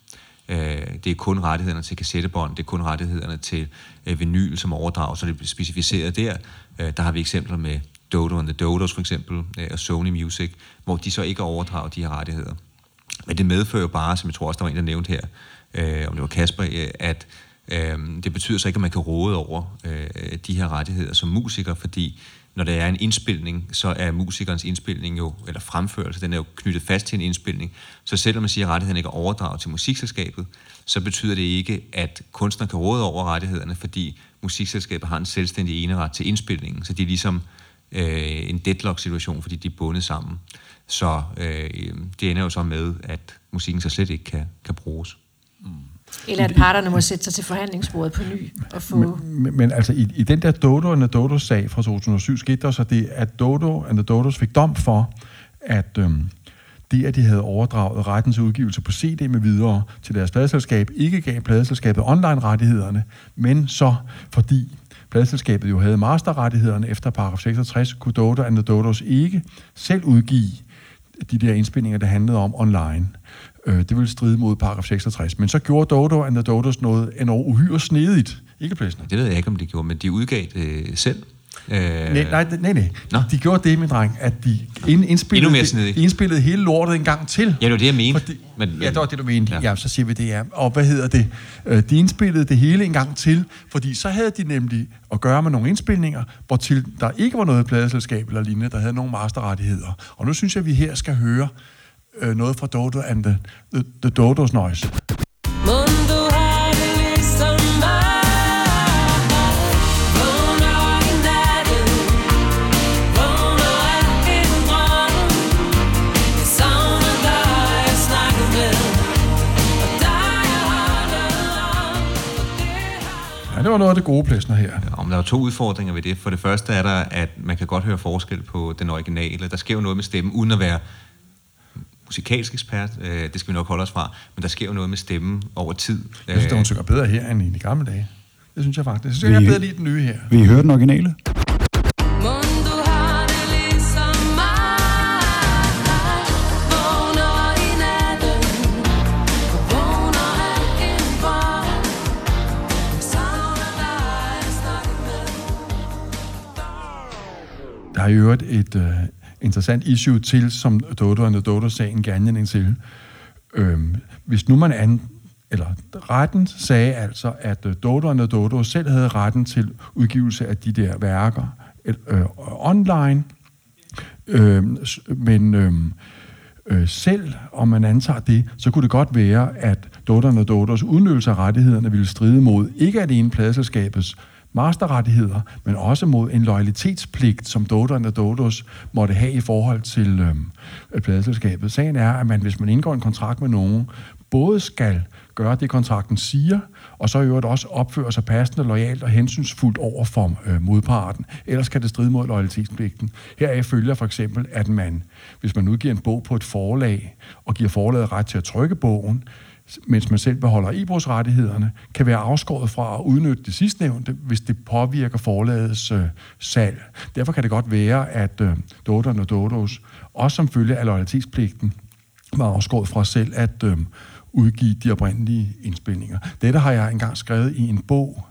Øh, det er kun rettighederne til kassettebånd, det er kun rettighederne til øh, vinyl, som overdrages, så det bliver specificeret der. Øh, der har vi eksempler med Dodo and the Dodos for eksempel, øh, og Sony Music, hvor de så ikke overdrager de her rettigheder. Men det medfører jo bare, som jeg tror også, der var en, der nævnte her, øh, om det var Kasper, øh, at øh, det betyder så ikke, at man kan råde over øh, de her rettigheder som musiker, fordi når der er en indspilning, så er musikernes indspilning jo, eller fremførelse, den er jo knyttet fast til en indspilning. Så selvom man siger, at rettigheden ikke er overdraget til musikselskabet, så betyder det ikke, at kunstneren kan råde over rettighederne, fordi musikselskabet har en selvstændig eneret til indspilningen. Så det er ligesom øh, en deadlock-situation, fordi de er bundet sammen. Så øh, det ender jo så med, at musikken så slet ikke kan, kan bruges. Mm. Eller at parterne må sætte sig til forhandlingsbordet på ny og få... Men, men altså, i, i den der Dodo and the Dodos-sag fra 2007, skete der så det, at Dodo and the Dodos fik dom for, at øhm, det, at de havde overdraget retten til udgivelse på CD med videre til deres pladeselskab, ikke gav pladeselskabet online-rettighederne, men så fordi pladeselskabet jo havde masterrettighederne efter paragraf 66, kunne Dodo and the Dodos ikke selv udgive de der indspilninger, der handlede om online. Øh, det ville stride mod paragraf 66. Men så gjorde Dodo and the Dodos noget endnu uhyre snedigt. Ikke Plesner? Det ved jeg ikke, om de gjorde, men de udgav det selv. Øh, Nej, nej, nej, nej. De, de gjorde det, min dreng, at de ind, indspillede, snedigt. indspillede hele lortet en gang til. Ja, det var det, jeg mente. Fordi, men, ja, det var det, du mente. Ja. ja, så siger vi det, ja. Og hvad hedder det? Øh, De indspillede det hele en gang til, fordi så havde de nemlig at gøre med nogle indspilninger, hvor til der ikke var noget pladeselskab eller lignende, der havde nogle masterrettigheder. Og nu synes jeg, at vi her skal høre øh, noget fra Dodo and the, the, the Dodos Noise. Ja, det var noget af det gode Plesner her. Ja, om der er to udfordringer ved det. For det første er der, at man kan godt høre forskel på den originale. Der sker jo noget med stemmen, uden at være musikalsk ekspert. Øh, det skal vi nok holde os fra. Men der sker jo noget med stemmen over tid. Jeg synes, at hun Øh, synger bedre her end i de gamle dage. Det synes jeg faktisk. Jeg synes, jeg Vi- bedre lide den nye her. Vil I høre den originale? Mundo har det ligesom Jeg jeg Der er i øvrigt et uh, interessant issue til, som Dodo and the Dodo-sagen gav anledning til. Øhm, hvis nu man an, eller retten sagde altså, at øh, Dodo and the Dodo selv havde retten til udgivelse af de der værker øh, øh online, øh, men øhm, øh, selv om man antager det, så kunne det godt være, at Dodo and the Dodos udnyttelse af rettighederne ville stride mod ikke alene øh, masterrettigheder, men også mod en loyalitetspligt, som Dodon og Dodos måtte have i forhold til øhm, øh, pladeselskabet. Sagen er, at man, hvis man indgår en kontrakt med nogen, både skal gøre det, kontrakten siger, og så i øvrigt også opføre sig passende, lojalt og hensynsfuldt over for øh, modparten. Ellers kan det stride mod loyalitetspligten. Heraf følger for eksempel, at man, hvis man udgiver en bog på et forlag, og giver forlaget ret til at trykke bogen, mens man selv beholder e-brugsrettighederne, kan være afskåret fra at udnytte det sidstnævnte, hvis det påvirker forlagets øh, salg. Derfor kan det godt være, at øh, Dodon og Dodos, også som følge af loyalitetspligten, var afskåret fra selv at øh, udgive de oprindelige indspilninger. Dette har jeg engang skrevet i en bog,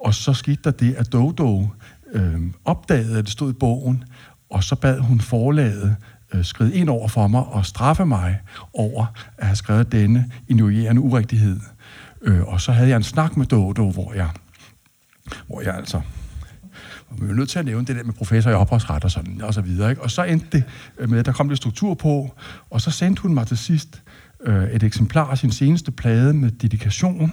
og så skete der det, at Dodo øh, opdagede, at det stod i bogen, og så bad hun forlaget øh, skride ind over for mig og straffe mig over at have skrevet denne injurierende urigtighed. Øh, og så havde jeg en snak med Dodo, hvor jeg, hvor jeg altså og vi er nødt til at nævne det der med professor i ophavsret og sådan, og så videre. Ikke? Og så endte det med, at der kom lidt struktur på, og så sendte hun mig til sidst øh, et eksemplar af sin seneste plade med dedikation,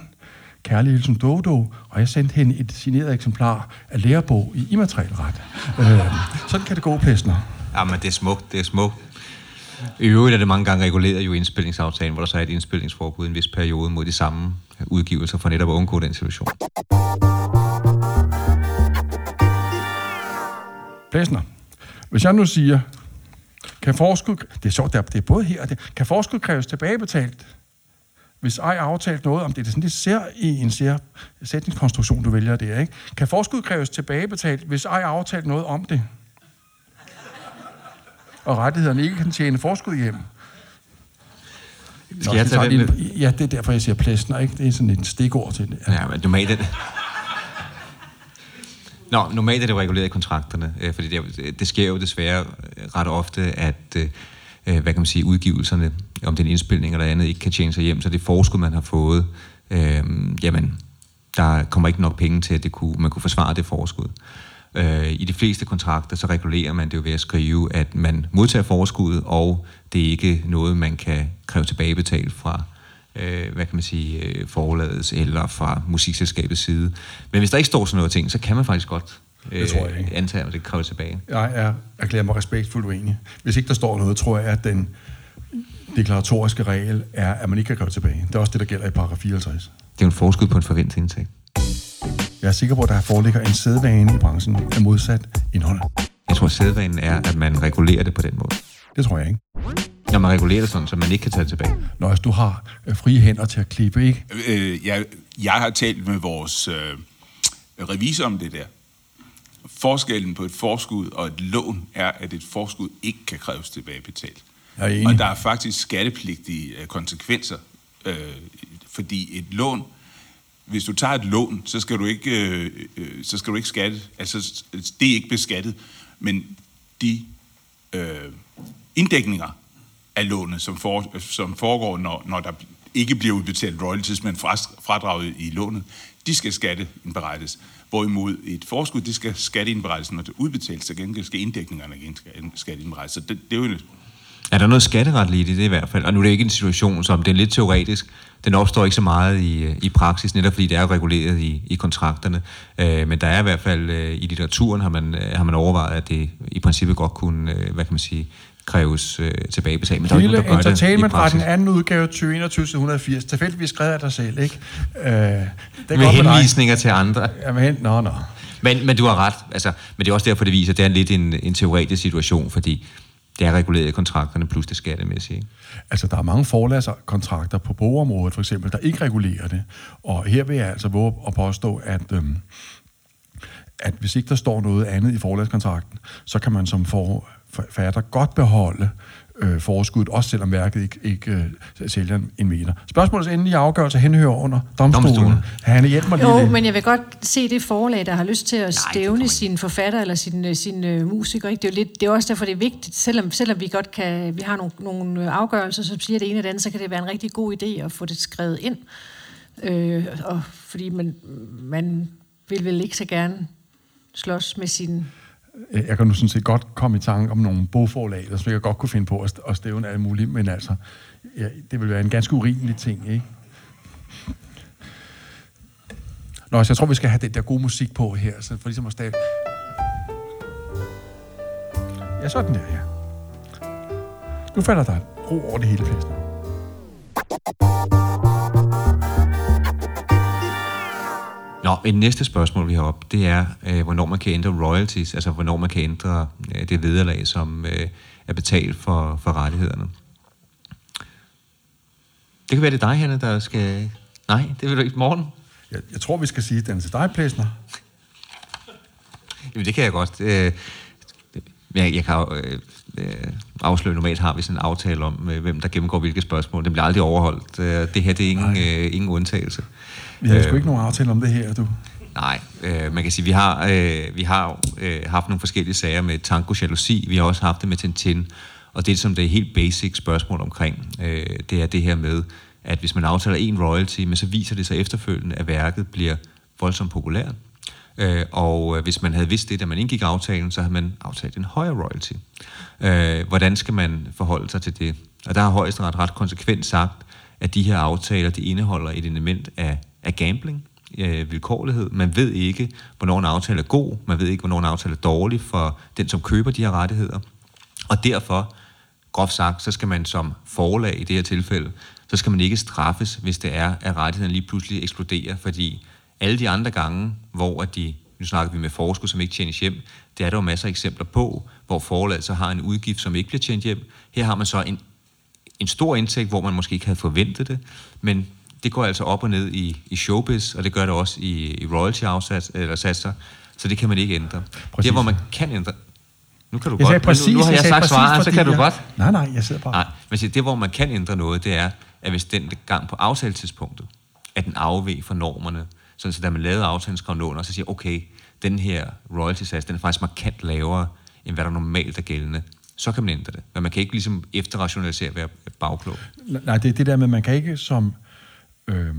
Kærlig Hilsen Dodo, og jeg sendte hende et signeret eksemplar af lærebog i immateriel ret. Øh, sådan kan det gå, Plæsner. Ja, men det er smukt, det er smukt. I øvrigt er det mange gange reguleret jo indspilningsaftalen, indspillingsaftalen, hvor der så er et indspillingsforbud i en vis periode mod de samme udgivelser for netop at undgå den situation. Plæsner, hvis jeg nu siger, kan forskud, det er sjovt, det er, det er både her og det, kan forskud kræves tilbagebetalt, hvis ej aftalt noget om det, det er sådan lidt ser i en ser sætningskonstruktion, du vælger det, ikke? Kan forskud kræves tilbagebetalt, hvis ej aftalt noget om det? Og rettighederne ikke kan tjene forskud hjem. Skal jeg tage den Ja, det er derfor, jeg siger plæsner, ikke? Det er sådan et stikord til det. Ja, men normalt er det... Nå, normalt er det reguleret i kontrakterne, øh, fordi det, det sker jo desværre ret ofte, at øh, øh, hvad kan man sige, udgivelserne, om det er en indspilning eller andet, ikke kan tjene sig hjem, så det forskud, man har fået, øh, jamen, der kommer ikke nok penge til, at det kunne, man kunne forsvare det forskud. Øh, I de fleste kontrakter, så regulerer man det jo ved at skrive, at man modtager forskud, og det er ikke noget, man kan kræve tilbagebetalt fra øh, hvad kan man sige, øh, forlagets eller fra musikselskabets side. Men hvis der ikke står sådan noget ting, så kan man faktisk godt øh, Det tror jeg ikke. antage, at det kræver tilbage. Jeg er, erklærer mig respektfuldt uenig. Hvis ikke der står noget, tror jeg, at den deklaratoriske regel er, at man ikke kan kræve tilbage. Det er også det, der gælder i paragraf 54. Det er jo en forskud på en forventet indtægt. Jeg er sikker på, at der foreligger en sædvane i branchen af modsat indhold. Jeg tror, sædvanen er, at man regulerer det på den måde. Det tror jeg ikke. Når man regulerer det sådan, så man ikke kan tage det tilbage. Når altså, du har øh, frie hænder til at klippe, ikke? Øh, jeg, jeg har talt med vores øh, revisor om det der. Forskellen på et forskud og et lån er, at et forskud ikke kan kræves tilbagebetalt. Jeg er enig. Og der er faktisk skattepligtige øh, konsekvenser, øh, fordi et lån, hvis du tager et lån, så skal du ikke, øh, øh, så skal du ikke skatte, altså det er ikke beskattet, men de øh, inddækninger af lånet, som, for, som foregår, når, når der ikke bliver udbetalt royalties, men fradraget i lånet, de skal skatteindberettes. Hvorimod et forskud, det skal skatteindberettes, når det udbetales, så gengæld skal inddækningerne igen skatteindberettes. Så det, det er jo en, er der noget skatteretligt i det i hvert fald? Og nu er det ikke en situation, som det er lidt teoretisk. Den opstår ikke så meget i, i praksis, netop fordi det er reguleret i, i kontrakterne. Øh, men der er i hvert fald øh, i litteraturen har man, øh, har man overvejet, at det i princippet godt kunne, øh, hvad kan man sige, kræves øh, tilbagebetalt. Men Lille der entertainmentretten, praksis. anden udgave 2021-180, tilfældigvis skrevet af dig selv, ikke? Øh, det er Med godt dig. henvisninger til andre. Ja, men, nå, nå. Men, men du har ret. Altså, men det er også derfor, det viser, at det er lidt en, en teoretisk situation, fordi det er reguleret i kontrakterne, plus det skattemæssige. Ikke? Altså, der er mange forladskontrakter på boområdet, for eksempel, der ikke regulerer det. Og her vil jeg altså våge at påstå, at, øhm, at hvis ikke der står noget andet i forladskontrakten, så kan man som forfatter godt beholde øh, forskuddet, også selvom værket ikke, ikke øh, sælger en meter. Spørgsmålets endelige afgørelse henhører under domstolen. Domstolen. Hanne, hjælp mig lige Jo, lidt. men jeg vil godt se det forlag, der har lyst til at stævne sin forfatter eller sin, sin uh, musiker. Ikke? Det, er jo lidt, det er også derfor, det er vigtigt, selvom, selvom vi godt kan, vi har nogle, nogle øh, afgørelser, som siger det ene og det andet, så kan det være en rigtig god idé at få det skrevet ind. Øh, og fordi man, man vil vel ikke så gerne slås med sin... Øh, jeg kan nu sådan set godt komme i tanke om nogle bogforlag, der som jeg godt kunne finde på at, at stævne alt muligt, men altså, ja, det vil være en ganske urimelig ting, ikke? Nå, så jeg tror, vi skal have den der gode musik på her, så for ligesom at stave... Ja, sådan der, ja. Nu falder der ro over det hele festen. Nå, et næste spørgsmål, vi har op, det er, øh, hvornår man kan ændre royalties, altså hvornår man kan ændre øh, det vederlag, som øh, er betalt for, for rettighederne. Det kan være, det er dig, Hanne, der skal... Nej, det vil du ikke morgen. Jeg, jeg tror, vi skal sige, at den er til dig, Plæsner. Jamen, det kan jeg godt. Øh, jeg, jeg kan øh, øh, afsløre, normalt har vi sådan en aftale om, øh, hvem der gennemgår hvilke spørgsmål. Det bliver aldrig overholdt. Øh, det her, det er ingen, øh, ingen undtagelse. Vi har Øh, sgu ikke nogen aftale om det her, du. Nej, øh, man kan sige, vi har, øh, vi har øh, haft nogle forskellige sager med Tango Jalousi, vi har også haft det med Tintin, Og det, som det er helt basic spørgsmål omkring, øh, det er det her med, at hvis man aftaler en royalty, men så viser det sig efterfølgende, at værket bliver voldsomt populært. Øh, og øh, hvis man havde vidst det, da man indgik aftalen, så havde man aftalt en højere royalty. Øh, hvordan skal man forholde sig til det? Og der har højesteret ret konsekvent sagt, at de her aftaler, de indeholder et element af, af gambling, øh, vilkårlighed. Man ved ikke, hvornår en aftale er god, man ved ikke, hvornår en aftale er dårlig for den, som køber de her rettigheder. Og derfor, groft sagt, så skal man som forlag i det her tilfælde, så skal man ikke straffes, hvis det er, at rettighederne lige pludselig eksploderer, fordi alle de andre gange, hvor at de, nu snakker vi med forskud, som ikke tjenes hjem, det er der jo masser af eksempler på, hvor forlaget så har en udgift, som ikke bliver tjent hjem. Her har man så en, en stor indtægt, hvor man måske ikke havde forventet det, men det går altså op og ned i, i showbiz, og det gør det også i, i royalty-afsatser, eller satser, så det kan man ikke ændre. Præcis. Det, hvor man kan ændre, nu kan du Jeg godt, sagde præcis, nu, nu har jeg jeg, sagt svaret, så kan du jeg- godt. Nej, nej, jeg sidder bare- Nej, men det, hvor man kan ændre noget, det er, at hvis den gang på aftaletidspunktet, at den afveg fra normerne, sådan så da man lavede aftalen, skrev den under, så siger okay, den her royalty-sats, den er faktisk markant lavere, end hvad der normalt er gældende. Så kan man ændre det. Men man kan ikke ligesom efterrationalisere være bagklog. Nej, det er det der med, at man kan ikke som øh,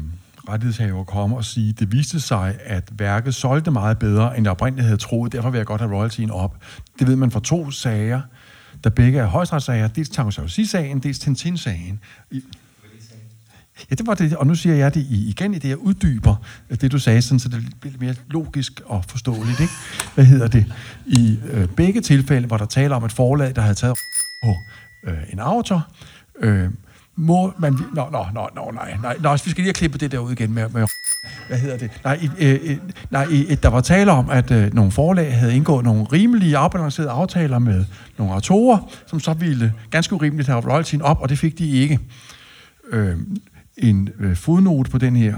rettighedshaver komme og sige, det viste sig, at værket solgte meget bedre, end jeg oprindeligt havde troet, derfor vil jeg godt have royaltyen op. Det ved man fra to sager, der begge er højstrætssager, dels Tango sagen dels Tintin-sagen. Ja, det var det, og nu siger jeg det igen i det, jeg uddyber øh, det, du sagde, sådan, så det bliver mere logisk og forståeligt. Ikke? Hvad hedder det? I øh, begge tilfælde, hvor der taler om et forlag, der havde taget på øh, en autor, øh, må man... Nå, nå, nå, nå, nej, nej, nej, vi skal lige have klippet det der ud igen med, med hvad hedder det? Nej, i, øh, øh, nej i, øh, der var tale om, at øh, nogle forlag havde indgået nogle rimelige, afbalancerede aftaler med nogle autorer, som så ville ganske urimeligt have royaltyen op, og det fik de ikke. Øh, en øh, fodnote på den her.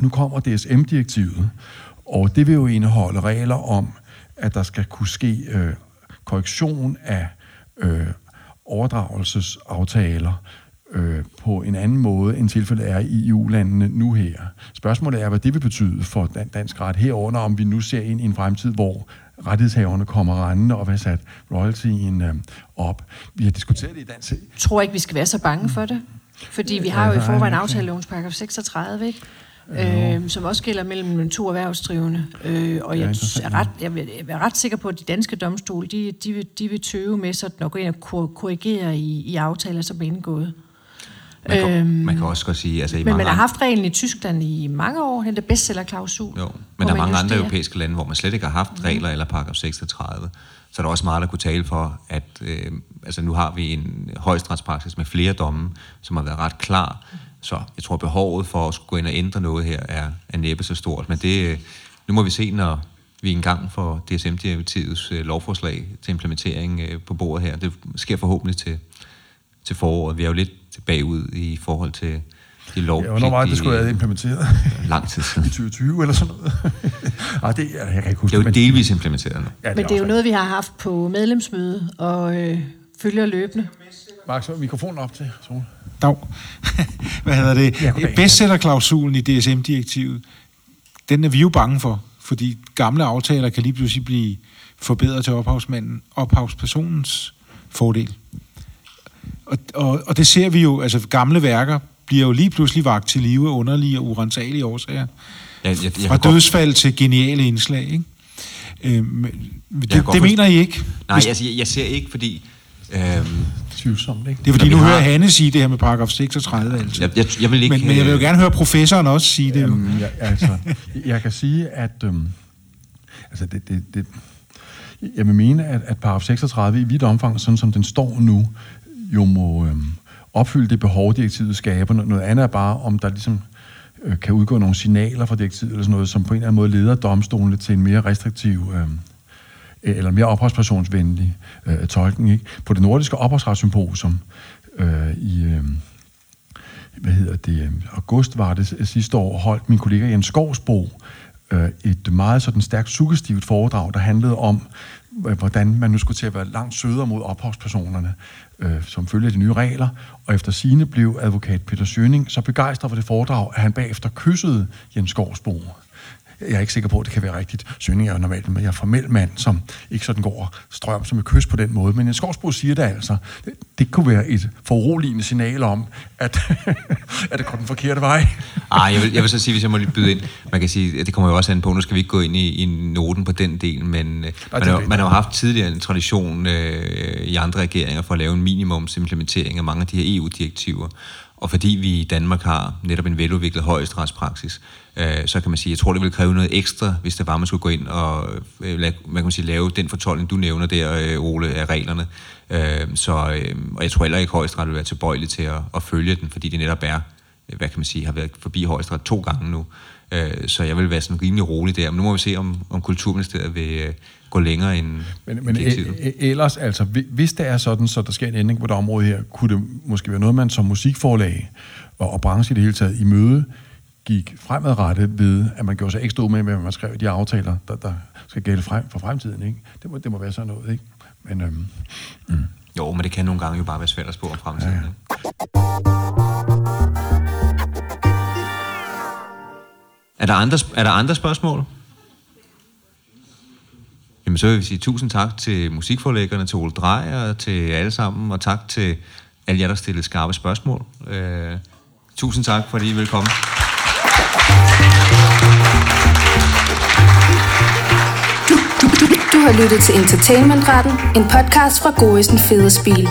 Nu kommer DSM-direktivet, og det vil jo indeholde regler om, at der skal kunne ske øh, korrektion af øh, overdragelsesaftaler øh, på en anden måde, end tilfældet er i EU-landene nu her. Spørgsmålet er, hvad det vil betyde for dansk ret herunder, om vi nu ser ind i en fremtid, hvor rettighedshaverne kommer rendende og vil sat royaltyen øh, op. Vi har diskuteret det i dansk... Jeg tror ikke, vi skal være så bange for det. Fordi vi har jo i forvejen aftalelovens paragraf 36, ikke? Øh, som også gælder mellem to erhvervsdrivende. Øh, og jeg, er ret, jeg, er ret sikker på, at de danske domstole, de, de, vil, de vil tøve med sådan at gå ind og kor- korrigere i, i aftaler, som er indgået. Man kan, Øhm, man kan også godt sige, altså i Men mange man har haft reglen i Tyskland i mange år, den der bestsellerklausul. Jo, men der er man mange andre europæiske lande, hvor man slet ikke har haft regler eller paragraf 36. Så er der også meget, der kunne tale for, at øh, altså nu har vi en højesteretspraksis med flere domme, som har været ret klar. Så jeg tror, behovet for at skulle gå ind og ændre noget her er, er næppe så stort. Men det, øh, nu må vi se, når vi engang får DSM-direktivets øh, lovforslag til implementering øh, på bordet her. Det sker forhåbentlig til, til foråret. Vi er jo lidt bagud i forhold til de lov. Ja, hvornår var det, det skulle have implementeret? <laughs> Lang tid siden. I 2020 eller sådan noget? <laughs> Ej, det, jeg, jeg kan ikke huske Det er jo delvis implementeret nu. Ja, Men det er jo noget, vi har haft på medlemsmøde og øh, følger løbende. Mark, så mikrofonen op til Sol. Dag. <laughs> Hvad hedder det? Ja. Bestsellerklausulen i DSM-direktivet, den er vi jo bange for, fordi gamle aftaler kan lige pludselig blive forbedret til ophavsmanden, ophavspersonens fordel. Og, og, og det ser vi jo, altså gamle værker bliver jo lige pludselig vagt til live underlige og urensagelige årsager. Jeg, jeg, jeg Fra kan godt- dødsfald til geniale indslag, ikke? Øh, men Jeg det, det godt mener I ikke? Nej, Hvis- jeg, jeg, ser ikke, fordi... Øhm, Tvivlsomt, ikke? det er fordi, Når nu vi hører har- Hanne sige det her med paragraf 36 altid. Jeg, jeg, jeg vil ikke... men, men jeg vil jo øh, gerne høre professoren også sige det. Jo. Jamen, jeg, altså, jeg kan sige, at øhm, altså det, det, det, jeg vil mene, at, at paragraf 36 i vidt omfang, sådan som den står nu, jo må øhm, opfylde det behov, direktivet skaber. Noget andet er bare, om der ligesom øh, kan udgå nogle signaler fra direktivet, eller sådan noget, som på en eller anden måde leder domstolene til en mere restriktiv øh, eller mere ophavspersonsvenlig øh, tolkning. Ikke? På det nordiske ophavsretssymposium øh, i... Øh, hvad hedder det, august var det øh, sidste år, holdt min kollega Jens Skovsbo øh, et meget sådan stærkt suggestivt foredrag, der handlede om, øh, hvordan man nu skulle til at være langt sødere mod ophavspersonerne, øh, som følger de nye regler. Og efter sine blev advokat Peter Søning så begejstret for det foredrag, at han bagefter kyssede Jens Gårdsbo jeg er ikke sikker på, at det kan være rigtigt. Søgning er jo normalt, men jeg er formel mand, som ikke sådan går og strøm som et kys på den måde. Men Jens Skovsbo siger det altså. Det, det kunne være et foruroligende signal om, at, <laughs> at det går den forkerte vej. Ej, jeg vil, jeg vil så sige, hvis jeg må lige byde ind, man kan sige, at det kommer jo også an på, nu skal vi ikke gå ind i, i noten på den del, men øh, man, har, man har jo haft tidligere en tradition øh, i andre regeringer for at lave en minimumsimplementering af mange af de her EU-direktiver. Og fordi vi i Danmark har netop en veludviklet højesteretspraksis, øh, så kan man sige, jeg tror, det vil kræve noget ekstra, hvis det var, man skulle gå ind og øh, lave, man kan sige, lave den fortolkning, du nævner der, øh, Ole, af reglerne. Øh, så, øh, og jeg tror heller ikke, højesteret vil være tilbøjelig til at, at følge den, fordi det netop er, øh, hvad kan man sige, har været forbi højesteret to gange nu. Øh, så jeg vil være sådan rimelig rolig der. Men nu må vi se, om, om Kulturministeriet vil øh, gå længere end Men, men e- e- ellers, altså, hvi- hvis det er sådan, så der sker en ændring på det område her, kunne det måske være noget, man som musikforlag og, og branche i det hele taget i møde gik fremadrettet ved, at man gjorde sig ekstra med, hvad man skrev de aftaler, der, der skal gælde frem for fremtiden. Ikke? Det, må, det må være sådan noget. Ikke? Men, øhm, mm. Jo, men det kan nogle gange jo bare være svært at spå om fremtiden. Ja, ja. Er der andre, er der andre spørgsmål? Jamen, så vil vi sige tusind tak til musikforlæggerne, til Ole Drejer, til alle sammen, og tak til alle jer, der stillede skarpe spørgsmål. Øh, tusind tak, fordi I vil komme. Du har lyttet til Entertainmentretten, en podcast fra Goisen Fede Spil.